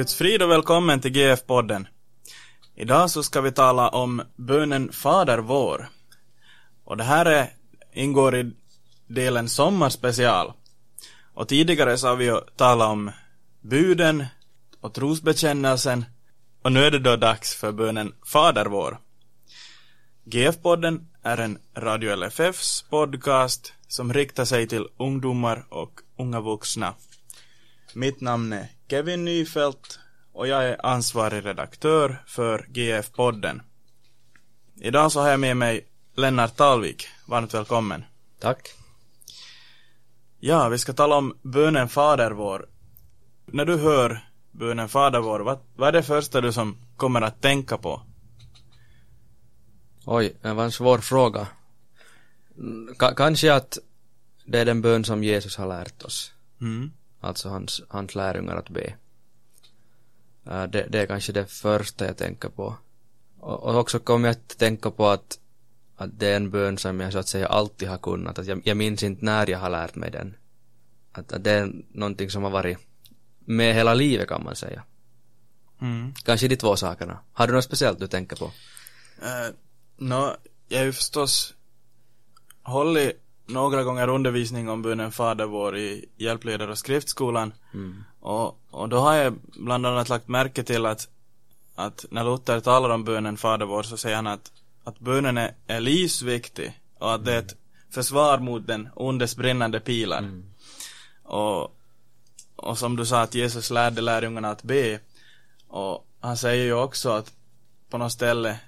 Guds frid och välkommen till GF-podden. Idag så ska vi tala om bönen Fader vår. Och det här är, ingår i delen sommarspecial. Och tidigare så har vi ju talat om buden och trosbekännelsen. Och nu är det då dags för bönen Fader vår. GF-podden är en Radio LFFs podcast som riktar sig till ungdomar och unga vuxna. Mitt namn är Kevin Nyfält och jag är ansvarig redaktör för GF-podden. Idag så har jag med mig Lennart Talvik. Varmt välkommen. Tack. Ja, vi ska tala om bönen Fader vår. När du hör bönen Fader vår, vad, vad är det första du som kommer att tänka på? Oj, det var en svår fråga. Ka kanske att det är den bön som Jesus har lärt oss. Mm. Alltså hans, hans lärjungar att be. Äh, det, det är kanske det första jag tänker på. Och, och också kommer jag att tänka på att, att det är en bön som jag så att säga alltid har kunnat. Att jag, jag minns inte när jag har lärt mig den. Att, att det är någonting som har varit med hela livet kan man säga. Mm. Kanske de två sakerna. Har du något speciellt du tänker på? Uh, Nå, jag har ju förstås hållit några gånger undervisning om bönen Fader vår i hjälpledar och skriftskolan. Mm. Och, och då har jag bland annat lagt märke till att, att när Luther talar om bönen Fader vår så säger han att, att bönen är, är livsviktig och att det är ett försvar mot den ondes brinnande pilar. Mm. Och, och som du sa att Jesus lärde lärjungarna att be. Och han säger ju också att på något ställe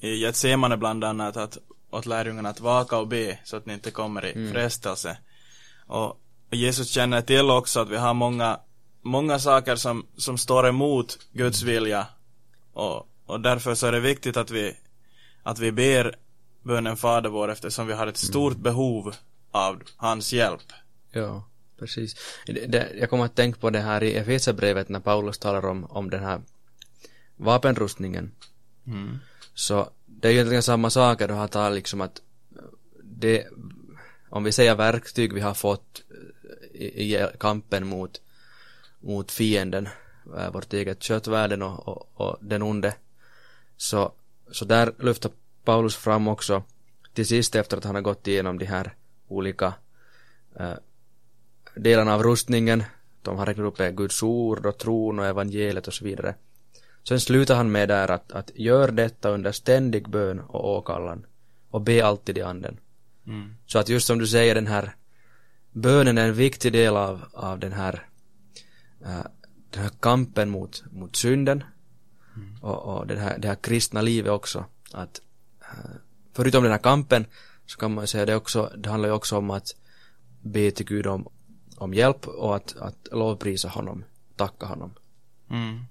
i Getsemane bland annat att åt lärjungarna att vaka och be så att ni inte kommer i Mm. frestelse. Och Jesus känner till också att vi har många, många saker som, som står emot Guds vilja. Och, och därför så är det viktigt att vi, att vi ber bönen Fader vår eftersom vi har ett stort behov av hans hjälp. Ja, precis. Det, det, jag kommer att tänka på det här i Efesierbrevet när Paulus talar om, om den här vapenrustningen. Mm. Så det är ju egentligen samma saker, då har tar liksom att det, om vi säger verktyg vi har fått eh, i, i kampen mot, mot fienden, eh, vårt eget köttvärden och, och, och den onde, så, så där lyfter Paulus fram också till sist efter att han har gått igenom de här olika äh, delarna av rustningen, de har räknat upp är Guds ord och tron och evangeliet och så vidare. Sen slutar han med där att, att gör detta under ständig bön och åkallan och be alltid i anden. Mm. Så att just som du säger den här bönen är en viktig del av, av den här äh, den här kampen mot, mot synden och, och den här, det här kristna livet också att äh, förutom den här kampen så kan man säga det också det handlar ju också om att be till Gud om, om hjälp och att, att lovprisa honom tacka honom Mm.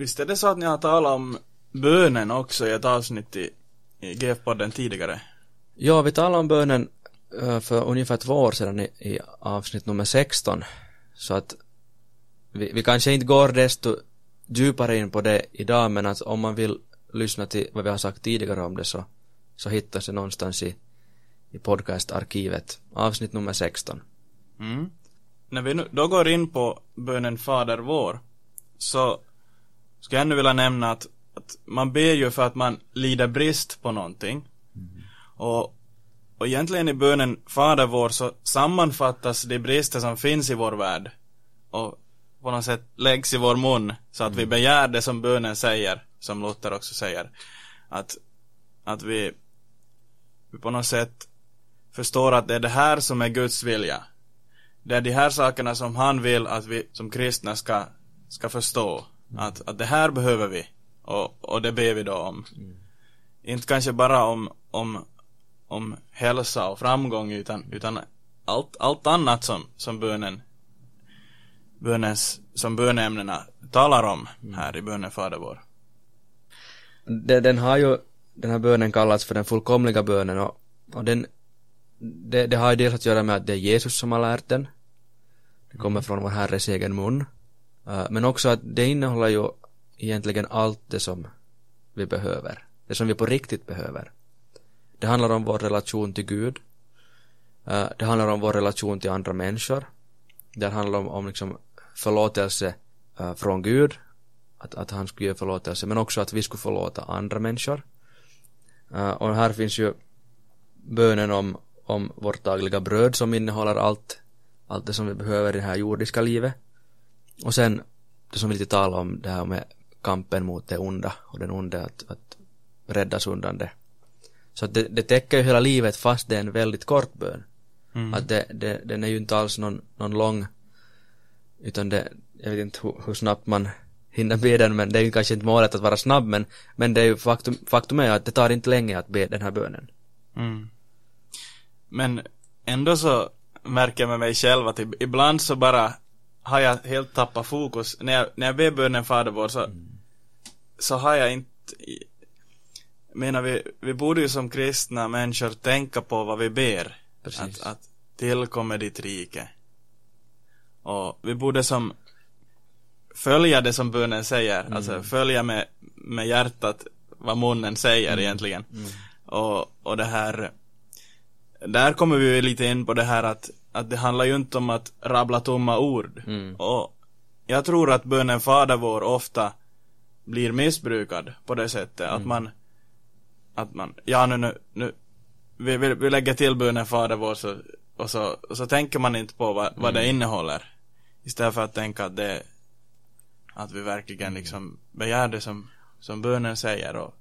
Visst är det så att ni har talat om bönen också i ett avsnitt i, i GF-podden tidigare? Ja, vi talade om bönen eh, för ungefär två år sedan i, i avsnitt nummer 16. Så att vi, vi kanske inte går desto djupare in på det idag, men att om man vill lyssna till vad vi har sagt tidigare om det så, så hittas det någonstans i, i podcastarkivet, avsnitt nummer 16. Mm. När vi nu då går in på bönen Fader vår så ska jag ännu vilja nämna att, att man ber ju för att man lider brist på någonting. Och, och egentligen i bönen Fader vår så sammanfattas de brister som finns i vår värld och på något sätt läggs i vår mun så att vi begär det som bönen säger, som Luther också säger. Att, att vi, vi på något sätt förstår att det är det här som är Guds vilja. Det är de här sakerna som han vill att vi som kristna ska, ska förstå. Att, att det här behöver vi. Och, och det ber vi då om. Inte kanske bara om, om, om hälsa och framgång utan, utan allt, allt annat som, som bönen, bönens, som böneämnena talar om här i bönen Fader vår. Den, den har ju, den här bönen kallats för den fullkomliga bönen och, och den, det, det har ju dels att göra med att det är Jesus som har lärt den. Det kommer från vår Herres egen mun. Eh, men också att det innehåller ju egentligen allt det som vi behöver. Det som vi på riktigt behöver. Det handlar om vår relation till Gud. Eh, det handlar om vår relation till andra människor. Det handlar om, om liksom förlåtelse eh, från Gud, att, att han skulle ge förlåtelse, men också att vi skulle förlåta andra människor. Och här finns ju bönen om, om vårt dagliga bröd som innehåller allt, allt det som vi behöver i det här jordiska livet. Och sen det som vi lite talar om, det här med kampen mot det onda och den onde att, att räddas undan det. Så att det, det täcker ju hela livet fast det är en väldigt kort bön. Mm. Att det, det, den är ju inte alls någon, någon lång utan det, jag vet inte hur, hur snabbt man hinner be den men det är ju kanske inte målet att vara snabb men, men det är ju faktum, faktum är att det tar inte länge att be den här bönen. Mm. Men ändå så märker jag med mig själv att ibland så bara har jag helt tappat fokus. När jag, när jag ber bönen Fader vår så, mm. så har jag inte menar vi, vi borde ju som kristna människor tänka på vad vi ber. Precis. Att, att tillkommer ditt rike. Och vi borde som följa det som bönen säger, mm. alltså följa med, med hjärtat vad munnen säger mm. egentligen. Mm. Och, och det här, där kommer vi lite in på det här att, att det handlar ju inte om att rabbla tomma ord. Mm. Och jag tror att bönen Fader vår ofta blir missbrukad på det sättet att mm. man att man, ja nu, nu, nu vi, vi, vi lägger till bönen Fader vår så, och, så, och så tänker man inte på vad, vad det mm. innehåller. Istället för att tänka att det att vi verkligen liksom begär det som, som bönen säger och,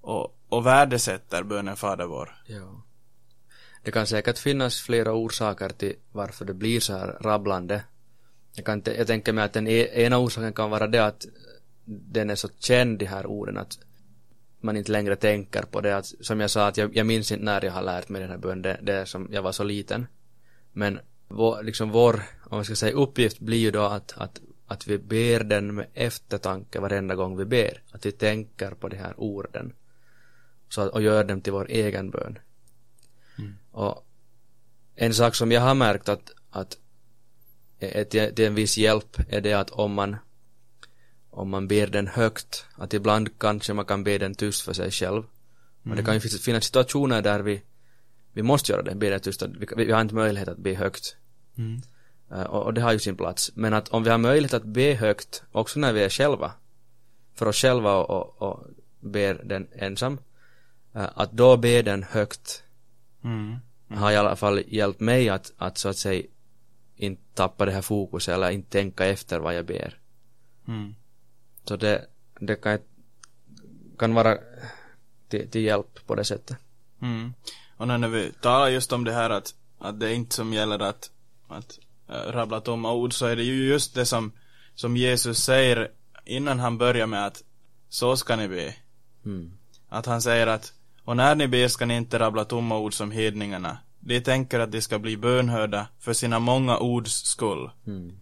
och, och värdesätter bönen Fader vår. Ja. Det kan säkert finnas flera orsaker till varför det blir så här rabblande. Jag, kan, jag tänker mig att den e, ena orsaken kan vara det att den är så känd, de här orden, att man inte längre tänker på det. Att, som jag sa, att jag, jag minns inte när jag har lärt mig den här bönen, det, det är som jag var så liten. Men vår, liksom vår, om man ska säga uppgift blir ju då att, att, att vi ber den med eftertanke varenda gång vi ber. Att vi tänker på de här orden. Så, och gör dem till vår egen bön. Mm. Och en sak som jag har märkt att, att är till, till en viss hjälp är det att om man om man ber den högt, att ibland kanske man kan be den tyst för sig själv. Mm. Men det kan ju finnas situationer där vi, vi måste göra det, be den tyst, vi, vi har inte möjlighet att be högt. Mm. Uh, och, och, det har ju sin plats. Men att om vi har möjlighet att be högt, också när vi är själva, för oss själva och, och, och ber den ensam, uh, att då be den högt mm. Mm. har i alla fall hjälpt mig att, att så att säga inte tappa det här fokuset eller inte tänka efter vad jag ber. Mm. Så det, det kan, kan vara till, till hjälp på det sättet. Mm. Och när vi talar just om det här att, att det är inte som gäller att, att äh, rabbla tomma ord så är det ju just det som, som Jesus säger innan han börjar med att så ska ni be. Mm. Att han säger att och när ni ber ska ni inte rabbla tomma ord som hedningarna. De tänker att de ska bli bönhörda för sina många ords skull. Mm.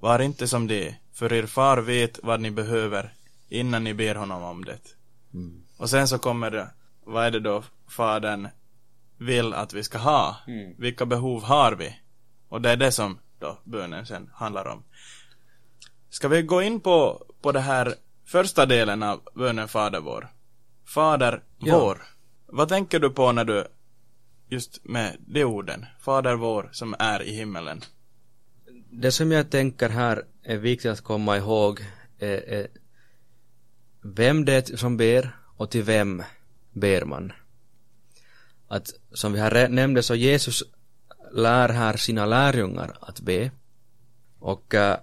Var inte som det, för er far vet vad ni behöver innan ni ber honom om det. Mm. Och sen så kommer det, vad är det då fadern vill att vi ska ha? Mm. Vilka behov har vi? Och det är det som då bönen sen handlar om. Ska vi gå in på, på det här första delen av bönen Fader vår? Fader ja. vår. Vad tänker du på när du just med de orden? Fader vår som är i himmelen det som jag tänker här är viktigt att komma ihåg är, är vem det är som ber och till vem ber man. Att som vi har nämnde så Jesus lär här sina lärjungar att be. Och äh,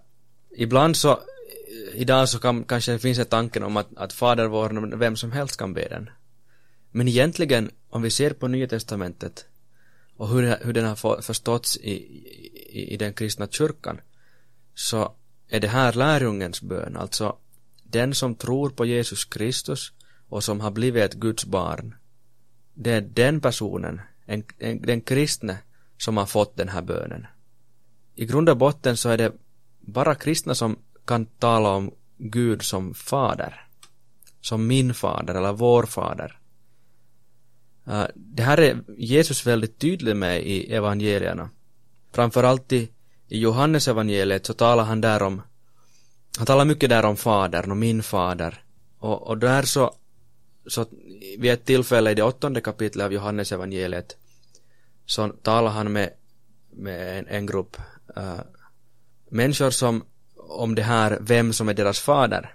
ibland så, idag så kan, kanske det finns en tanken om att, att Fader vår, vem som helst kan be den. Men egentligen, om vi ser på Nya Testamentet och hur, hur den har förståtts i, i, i den kristna kyrkan så är det här lärjungens bön, alltså den som tror på Jesus Kristus och som har blivit ett Guds barn. Det är den personen, en, en, den kristne, som har fått den här bönen. I grund och botten så är det bara kristna som kan tala om Gud som fader. Som min fader eller vår fader. Uh, det här är Jesus väldigt tydlig med i evangelierna. Framförallt i, i Johannes evangeliet så talar han där om han talar mycket där om fadern och min fader. Och, och där så, så vid ett tillfälle i det åttonde kapitlet av Johannes evangeliet så talar han med, med en, en grupp uh, människor som om det här, vem som är deras fader.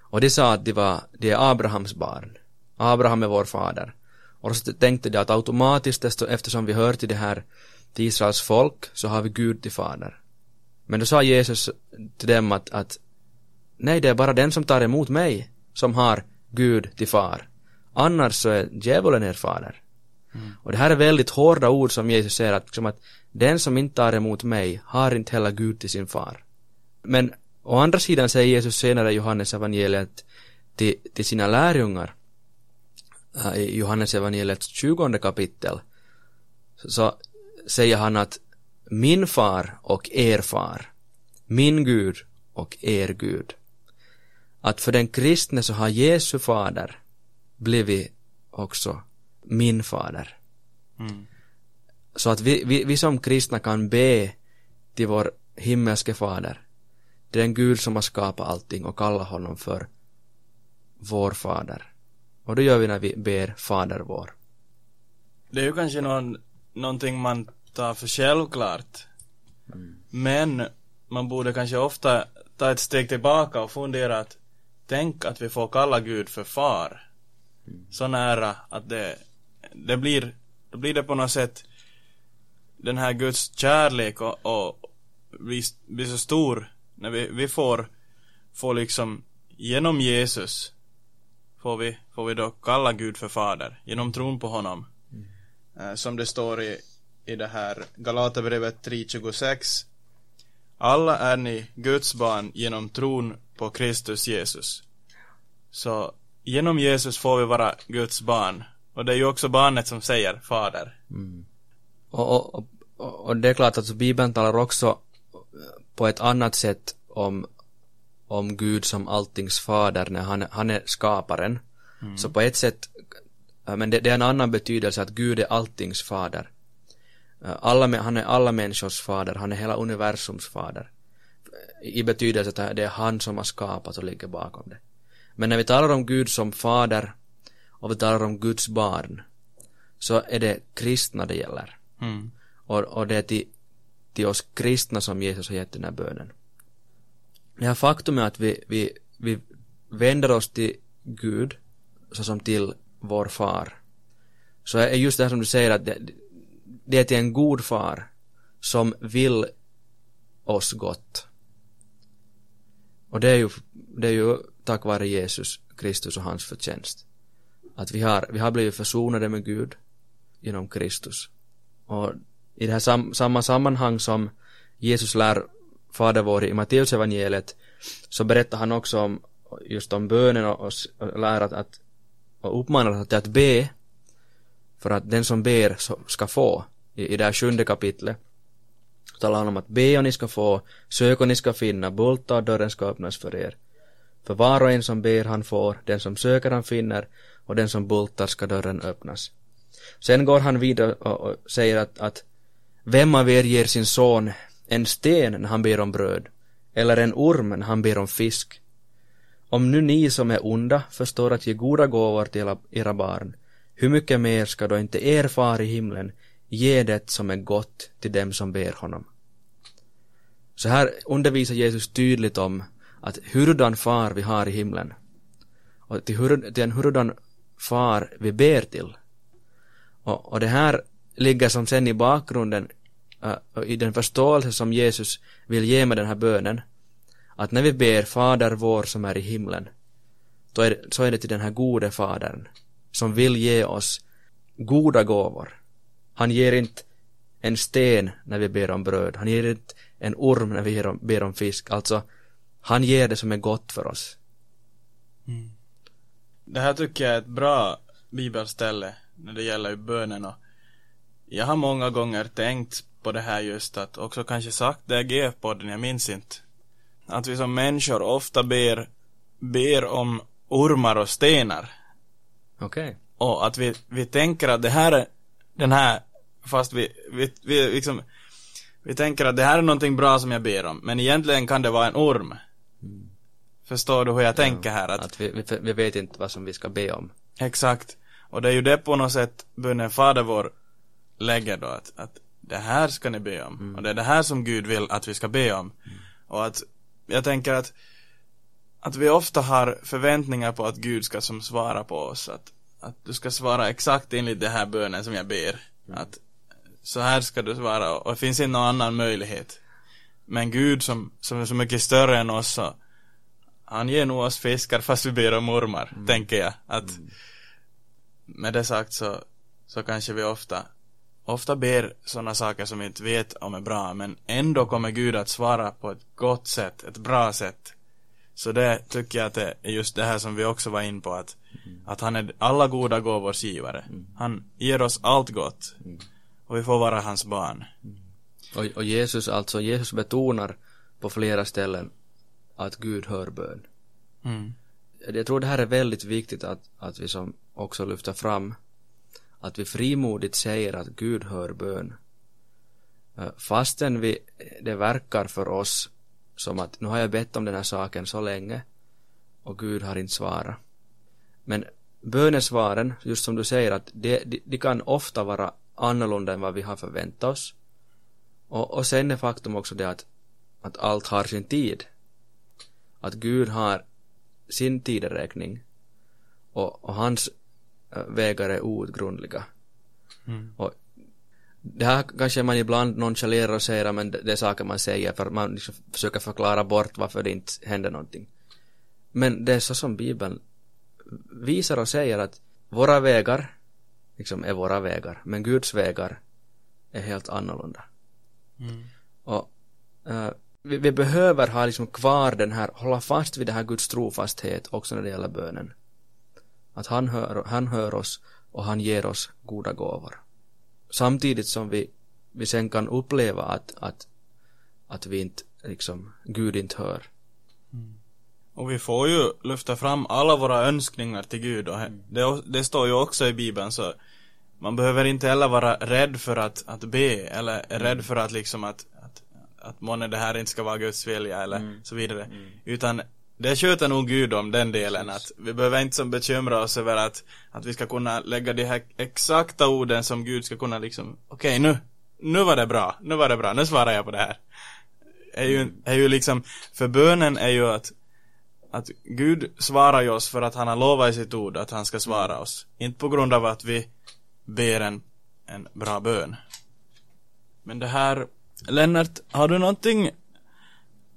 Och de sa att de var, de är Abrahams barn. Abraham är vår fader. Och så tänkte de att automatiskt eftersom vi hör till det här till Israels folk så har vi Gud till fader. Men då sa Jesus till dem att, att nej, det är bara den som tar emot mig som har Gud till far. Annars så är djävulen er fader. Mm. Och det här är väldigt hårda ord som Jesus säger att, liksom att den som inte tar emot mig har inte heller Gud till sin far. Men å andra sidan säger Jesus senare i Johannes evangeliet till, till sina lärjungar i Johannes evangeliets 20 kapitel så, säger han att min far och er far, min Gud och er Gud. Att för den kristne så har Jesu fader blivit också min fader. Mm. Så att vi, vi, vi som kristna kan be till vår himmelske fader. Det är en Gud som har skapat allting och kallar honom för vår fader. Och det gör vi när vi ber Fader vår. Det är ju kanske någon, någonting man tar för självklart. Mm. Men man borde kanske ofta ta ett steg tillbaka och fundera att tänk att vi får kalla Gud för far. Mm. Så nära att det, det blir, då blir det på något sätt den här Guds kärlek och, och blir, blir så stor när vi, vi får, får liksom genom Jesus får vi, får vi då kalla Gud för fader genom tron på honom. Mm. Eh, som det står i, i det här Galaterbrevet 3.26 Alla är ni Guds barn genom tron på Kristus Jesus. Så genom Jesus får vi vara Guds barn. Och det är ju också barnet som säger fader. Mm. Och, och, och, det är klart att alltså, Bibeln talar också på ett annat sätt om, om Gud som alltings fader när han, han är skaparen. Mm. Så på ett sätt, men det, det, är en annan betydelse att Gud är alltings fader. Alla, han är alla människors fader, han är hela universums fader. I betydelse att det är han som har skapat och ligger bakom det. Men när vi talar om Gud som fader och vi talar om Guds barn så är det kristna det gäller. Mm. Och, och det är till, till oss kristna som Jesus har gett den här bönen. Det här faktumet att vi, vi, vi vänder oss till Gud såsom till vår far. Så är just det här som du säger att det, det är till en god far som vill oss gott. Och det är ju, det är ju tack vare Jesus Kristus och hans förtjänst. Att vi har, vi har blivit försonade med Gud genom Kristus. Och i det här sam, samma sammanhang som Jesus lär Fader vår i Matteusevangeliet så berättar han också om just om bönen och, och, och lär att, att och uppmanar att, till att be för att den som ber ska få i, i det här sjunde kapitlet talar han om att be och ni ska få, sök och ni ska finna, bulta och dörren ska öppnas för er. För var och en som ber han får, den som söker han finner och den som bultar ska dörren öppnas. Sen går han vidare och, och säger att, att vem av er ger sin son en sten när han ber om bröd eller en orm när han ber om fisk? Om nu ni som är onda förstår att ge goda gåvor till era barn, hur mycket mer ska då inte er far i himlen ge det som är gott till dem som ber honom? Så här undervisar Jesus tydligt om att hurdan far vi har i himlen och till, hur, till en hurdan far vi ber till. Och, och det här ligger som sen i bakgrunden Eh, i den förståelse som Jesus vill ge med den här bönen att när vi ber Fader vår som är i himlen då är, så är det till den här gode fadern som vill ge oss goda gåvor. Han ger inte en sten när vi ber om bröd. Han ger inte en orm när vi ber om fisk. Alltså, han ger det som är gott för oss. Mm. Det här tycker jag är ett bra bibelställe när det gäller bönen och jag har många gånger tänkt på det här just att också kanske sagt det i GF-podden, jag minns inte. Att vi som människor ofta ber, ber om ormar och stenar. Okej. Okay. Och att vi, vi tänker att det här är den här, fast vi, vi, vi liksom vi tänker att det här är någonting bra som jag ber om, men egentligen kan det vara en orm. Mm. Förstår du hur jag ja, tänker här? Att, att vi, vi, vi, vet inte vad som vi ska be om. Exakt. Och det är ju det på något sätt bönen Fader vår lägger då, att, att det här ska ni be om. Mm. Och det är det här som Gud vill att vi ska be om. Mm. Och att jag tänker att att vi ofta har förväntningar på att Gud ska som svara på oss. Att, att du ska svara exakt enligt det här bönen som jag ber. Mm. Att så här ska du svara och det finns inte någon annan möjlighet. Men Gud som, som är så mycket större än oss så han ger nog oss fiskar fast vi ber om ormar, mm. tänker jag. Att mm. med det sagt så, så kanske vi ofta ofta ber sådana saker som vi inte vet om är bra men ändå kommer Gud att svara på ett gott sätt, ett bra sätt. Så det tycker jag att det är just det här som vi också var in på att, mm. att han är alla goda gåvors givare. Mm. Han ger oss allt gott. Mm. Och vi får vara hans barn. Mm. Och, och Jesus alltså, Jesus betonar på flera ställen att Gud hör bön. Mm. Jag tror det här är väldigt viktigt att, att vi som också lyfter fram att vi frimodigt säger att Gud hör bön. Eh, fastän vi, det verkar för oss som att nu har jag bett om den här saken så länge och Gud har inte svarat. Men bönesvaren, just som du säger, att de, de, de kan ofta vara annorlunda än vad vi har förväntat oss. Och, och sen är faktum också det att, att allt har sin tid. Att Gud har sin tideräkning och, och hans vägar är outgrundliga. Mm. Och det här kanske man ibland nonchalerar och säger men det är saker man säger för man liksom försöker förklara bort varför det inte händer någonting. Men det är så som Bibeln visar och säger att våra vägar liksom är våra vägar, men Guds vägar är helt annorlunda. Mm. Och uh, vi, vi, behöver ha liksom kvar den här, hålla fast vid den här Guds trofasthet också när det gäller bönen. Att han hör, han hör oss och han ger oss goda gåvor samtidigt som vi, vi sen kan uppleva att, att, att vi inte, liksom, Gud inte hör. Mm. Och vi får ju lyfta fram alla våra önskningar till Gud och det, det står ju också i Bibeln så man behöver inte heller vara rädd för att, att be eller mm. rädd för att liksom att, att, att månne det här inte ska vara Guds vilja eller mm. så vidare. Mm. Utan det sköter nog Gud om den delen att vi behöver inte som bekymra oss över att, att vi ska kunna lägga de här exakta orden som Gud ska kunna liksom, okej okay, nu, nu var det bra, nu var det bra, nu svarar jag på det här. Är ju, är ju liksom, för bönen är ju att, att Gud svarar ju oss för att han har lovat i sitt ord att han ska svara oss. Inte på grund av att vi ber en, en bra bön. Men det här, Lennart, har du någonting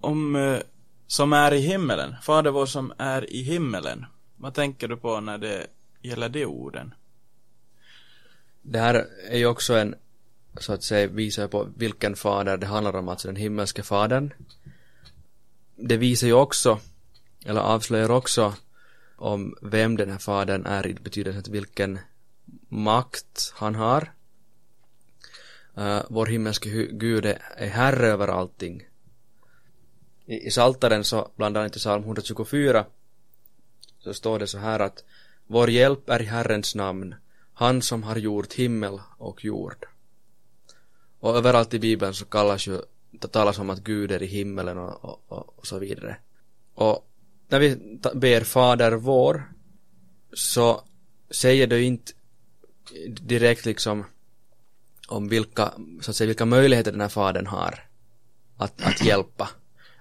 om eh, som är i himmelen, Fader vår som är i himmelen. Vad tänker du på när det gäller de orden? Det här är ju också en, så att säga, visar på vilken fader det handlar om, alltså den himmelske fadern. Det visar ju också, eller avslöjar också, om vem den här fadern är i betydelsen att vilken makt han har. Uh, vår himmelske Gud är, är herre över allting i, i Saltaren så, bland annat i psalm 124, så står det så här att Vår hjälp är i Herrens namn, han som har gjort himmel och jord. Och överallt i Bibeln så kallas ju, det talas om att Gud är i himmelen och, och, och, och så vidare. Och när vi ber Fader vår så säger det inte direkt liksom om vilka, så att säga, vilka möjligheter den här fadern har att, att hjälpa.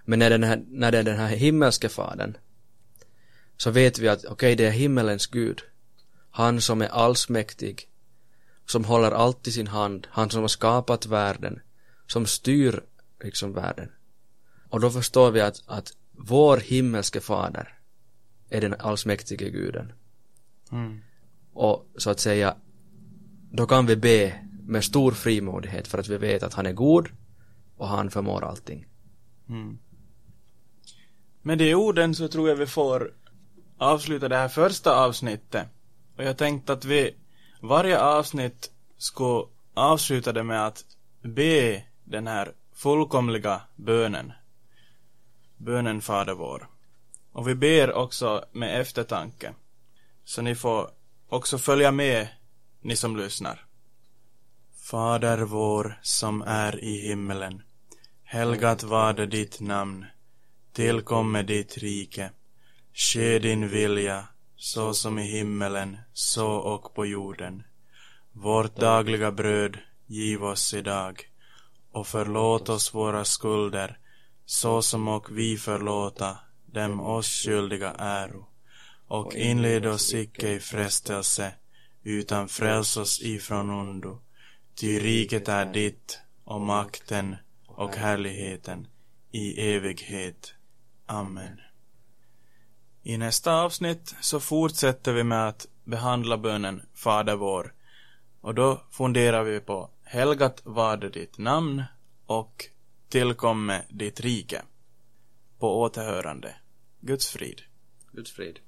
Men när, den här, när det är den här himmelske fadern så vet vi att okej, okay, det är himmelens Gud. Han som är allsmäktig, som håller allt i sin hand, han som har skapat världen, som styr liksom världen. Och då förstår vi att, att vår himmelske fader är den allsmäktige guden. Mm. Och så att säga, då kan vi be med stor frimodighet för att vi vet att han är god och han förmår allting. Mm. Med de orden så tror jag vi får avsluta det här första avsnittet. Och jag tänkte att vi varje avsnitt ska avsluta det med att be den här fullkomliga bönen. Bönen Fader vår. Och vi ber också med eftertanke. Så ni får också följa med, ni som lyssnar. Fader vår som är i himmelen. Helgat varde ditt namn tillkomme ditt rike. Ske din vilja, så som i himmelen, så och på jorden. Vårt dagliga bröd giv oss idag och förlåt oss våra skulder, så som och vi förlåta dem oss skyldiga äro, och inled oss icke i frestelse, utan fräls oss ifrån ondo. Ty riket är ditt, och makten och härligheten i evighet. Amen. I nästa avsnitt så fortsätter vi med att behandla bönen Fader vår. Och då funderar vi på Helgat var det ditt namn och tillkomme ditt rike. På återhörande. Guds frid. Guds frid.